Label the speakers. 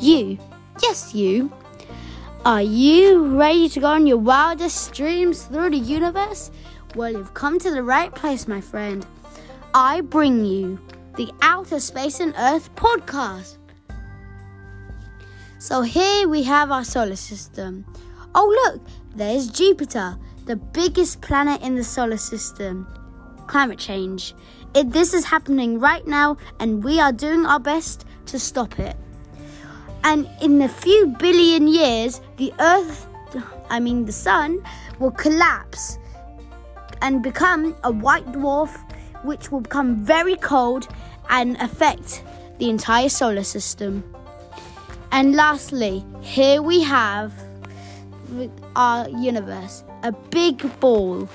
Speaker 1: You, yes, you. Are you ready to go on your wildest dreams through the universe? Well, you've come to the right place, my friend. I bring you the Outer Space and Earth podcast. So here we have our solar system. Oh, look, there's Jupiter, the biggest planet in the solar system. Climate change. It, this is happening right now, and we are doing our best to stop it. And in a few billion years, the Earth, I mean the Sun, will collapse and become a white dwarf, which will become very cold and affect the entire solar system. And lastly, here we have our universe a big ball